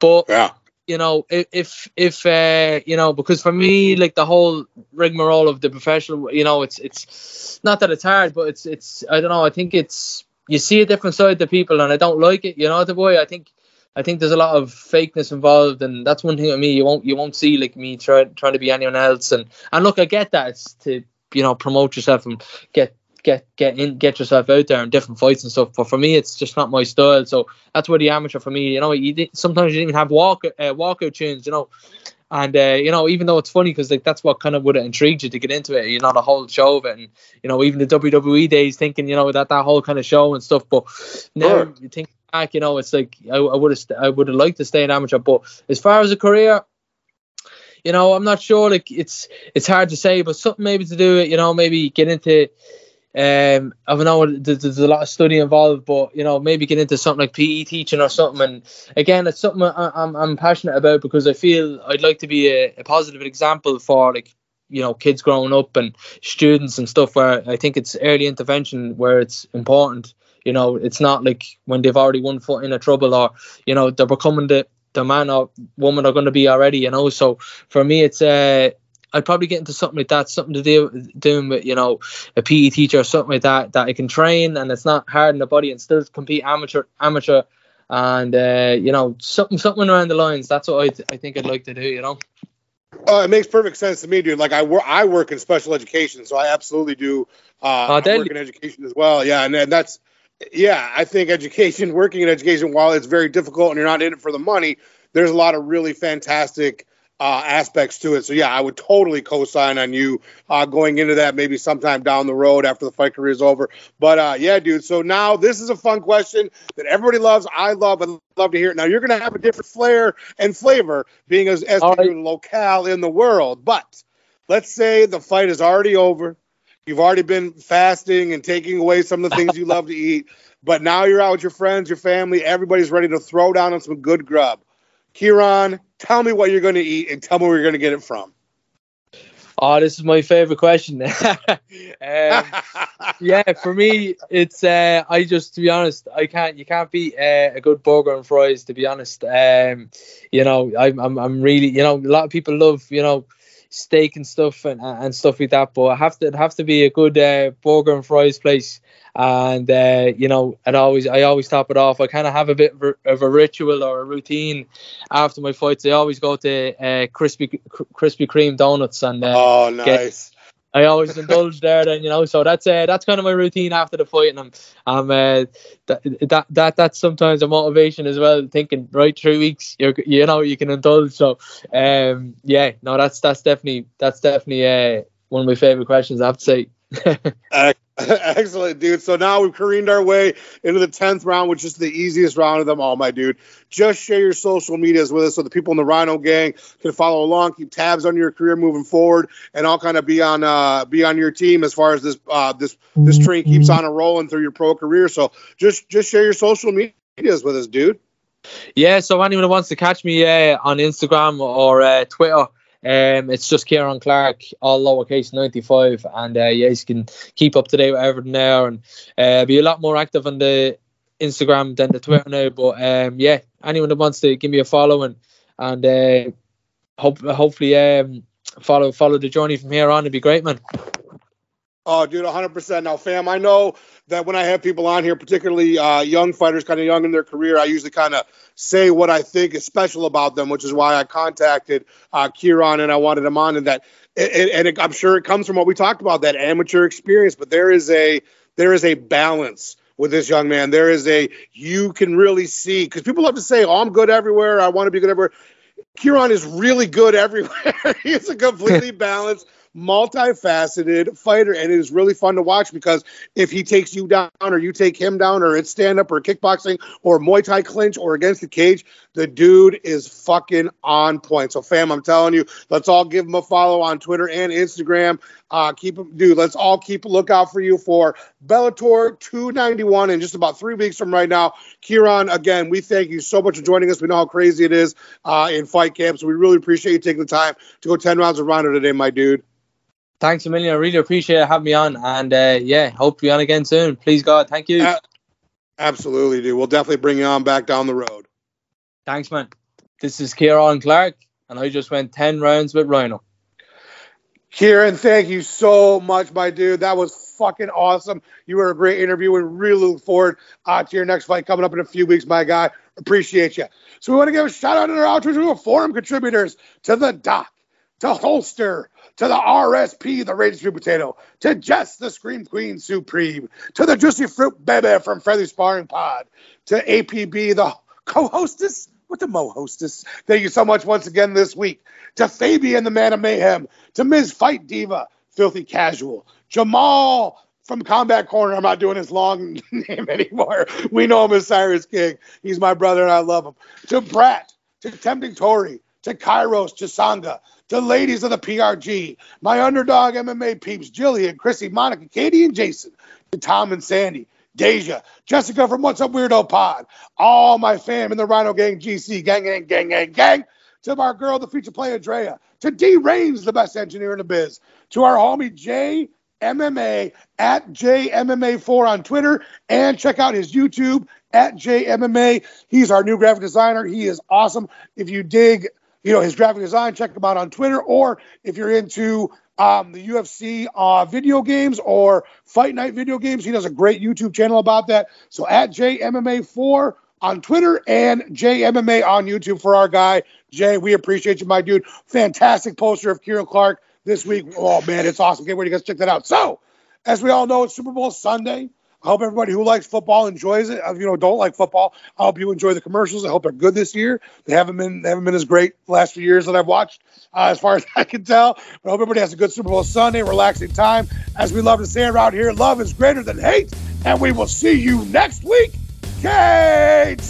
But yeah. you know, if if uh, you know, because for me, like the whole rigmarole of the professional, you know, it's it's not that it's hard, but it's it's I don't know. I think it's you see a different side to people, and I don't like it. You know, the boy. I think I think there's a lot of fakeness involved, and that's one thing with me. You won't you won't see like me try, trying to be anyone else, and and look, I get that it's to you know promote yourself and get get get in get yourself out there in different fights and stuff. But for me, it's just not my style. So that's where the amateur for me. You know, you did, sometimes you didn't even have walk uh, walkout tunes. You know. And uh, you know, even though it's funny because like that's what kind of would have intrigued you to get into it, you know, the whole show of it, and you know, even the WWE days, thinking you know that that whole kind of show and stuff. But now sure. you think back, you know, it's like I, I would have I would have liked to stay in amateur, but as far as a career, you know, I'm not sure. Like it's it's hard to say, but something maybe to do it. You know, maybe get into um, I don't know there's, a lot of study involved, but you know maybe get into something like PE teaching or something. And again, it's something I, am I'm, I'm passionate about because I feel I'd like to be a, a, positive example for like you know kids growing up and students and stuff. Where I think it's early intervention where it's important. You know, it's not like when they've already one foot in a trouble or you know they're becoming the the man or woman are going to be already. You know, so for me, it's a uh, I'd probably get into something like that, something to do doing with you know a PE teacher or something like that that I can train and it's not hard in the body and still compete amateur amateur and uh, you know something something around the lines. That's what I, th- I think I'd like to do. You know. Oh, it makes perfect sense to me, dude. Like I work, I work in special education, so I absolutely do uh, oh, work in education as well. Yeah, and, and that's yeah. I think education, <laughs> working in education, while it's very difficult and you're not in it for the money, there's a lot of really fantastic uh, aspects to it. So yeah, I would totally co-sign on you uh, going into that maybe sometime down the road after the fight career is over. But uh, yeah, dude. So now this is a fun question that everybody loves. I love and love to hear it. Now you're gonna have a different flair and flavor being as as right. locale in the world. But let's say the fight is already over. You've already been fasting and taking away some of the things you love to eat. But now you're out with your friends, your family. Everybody's ready to throw down on some good grub. Kieran, tell me what you're going to eat and tell me where you're going to get it from. Oh, this is my favorite question. <laughs> um, <laughs> yeah, for me, it's uh, I just to be honest, I can't you can't beat uh, a good burger and fries. To be honest, um, you know, I'm, I'm I'm really you know a lot of people love you know steak and stuff and, and stuff like that, but I have to it have to be a good uh, burger and fries place and uh, you know, and always I always top it off. I kind of have a bit of a ritual or a routine after my fights. I always go to uh, Krispy Krispy Kreme donuts and uh, oh, nice. Get, I always indulge there, then you know. So that's uh, that's kind of my routine after the fight, and I'm, I'm uh, that, that that that's sometimes a motivation as well. Thinking right, three weeks, you you know, you can indulge. So, um, yeah, no, that's that's definitely that's definitely uh, one of my favorite questions. I have to say. <laughs> <laughs> Excellent, dude. So now we've careened our way into the 10th round, which is the easiest round of them all, my dude. Just share your social medias with us so the people in the Rhino gang can follow along, keep tabs on your career moving forward, and all kind of be on uh, be on your team as far as this uh, this this train keeps on a rolling through your pro career. So just just share your social medias with us, dude. Yeah, so anyone who wants to catch me uh, on Instagram or uh, Twitter, um, it's just Kieran Clark, all lowercase 95. And uh, yeah, you can keep up to date with everything there and uh, be a lot more active on the Instagram than the Twitter now. But um, yeah, anyone that wants to give me a follow and, and uh, hope, hopefully um, follow follow the journey from here on, it'd be great, man. Oh, dude, 100%. Now, fam, I know that when I have people on here, particularly uh, young fighters, kind of young in their career, I usually kind of say what I think is special about them, which is why I contacted uh, Kieran and I wanted him on. And that, and, and it, I'm sure it comes from what we talked about, that amateur experience. But there is a there is a balance with this young man. There is a you can really see because people love to say, "Oh, I'm good everywhere. I want to be good everywhere." Kieran is really good <laughs> everywhere. He's a completely balanced multifaceted fighter, and it is really fun to watch because if he takes you down or you take him down, or it's stand up or kickboxing or Muay Thai clinch or against the cage, the dude is fucking on point. So, fam, I'm telling you, let's all give him a follow on Twitter and Instagram. Uh, keep him, dude. Let's all keep a lookout for you for Bellator 291 in just about three weeks from right now. Kieran, again, we thank you so much for joining us. We know how crazy it is uh, in fight camp, so we really appreciate you taking the time to go 10 rounds of Rhino today, my dude. Thanks a million. I really appreciate having me on. And uh, yeah, hope to be on again soon. Please, God. Thank you. Uh, absolutely, dude. We'll definitely bring you on back down the road. Thanks, man. This is Kieran Clark, and I just went 10 rounds with Rhino. Kieran, thank you so much, my dude. That was fucking awesome. You were a great interview and really look forward uh, to your next fight coming up in a few weeks, my guy. Appreciate you. So we want to give a shout out to our outreach to forum contributors, to the Doc, to Holster, to the RSP, the Raging Sweet Potato, to Jess, the Scream Queen Supreme, to the Juicy Fruit Bebe from Friendly Sparring Pod, to APB, the co-hostess with the Mo hostess. Thank you so much once again this week. To Fabian, the man of mayhem, to Ms. Fight Diva, Filthy Casual, Jamal from Combat Corner. I'm not doing his long <laughs> name anymore. We know him as Cyrus King. He's my brother and I love him. To Brat, to Tempting Tory, to Kairos, to Sangha, the ladies of the PRG, my underdog MMA peeps, Jillian, Chrissy, Monica, Katie, and Jason, to Tom and Sandy, Deja, Jessica from What's Up Weirdo Pod, all my fam in the Rhino Gang GC, gang, gang, gang, gang, gang, to our girl, the future player, Drea, to D Reigns, the best engineer in the biz, to our homie Jay MMA at JMMA4 on Twitter and check out his YouTube at JMMA. He's our new graphic designer. He is awesome. If you dig you know his graphic design. Check him out on Twitter, or if you're into um, the UFC uh, video games or Fight Night video games, he does a great YouTube channel about that. So at JMMA4 on Twitter and JMMA on YouTube for our guy. Jay, we appreciate you, my dude. Fantastic poster of Kieran Clark this week. Oh, man, it's awesome. Get ready, guys, check that out. So, as we all know, it's Super Bowl Sunday. I hope everybody who likes football enjoys it. If you know don't like football, I hope you enjoy the commercials. I hope they're good this year. They haven't been they haven't been as great last few years that I've watched, uh, as far <laughs> as I can tell. But I hope everybody has a good Super Bowl Sunday, relaxing time. As we love to say around here, love is greater than hate, and we will see you next week. Kate.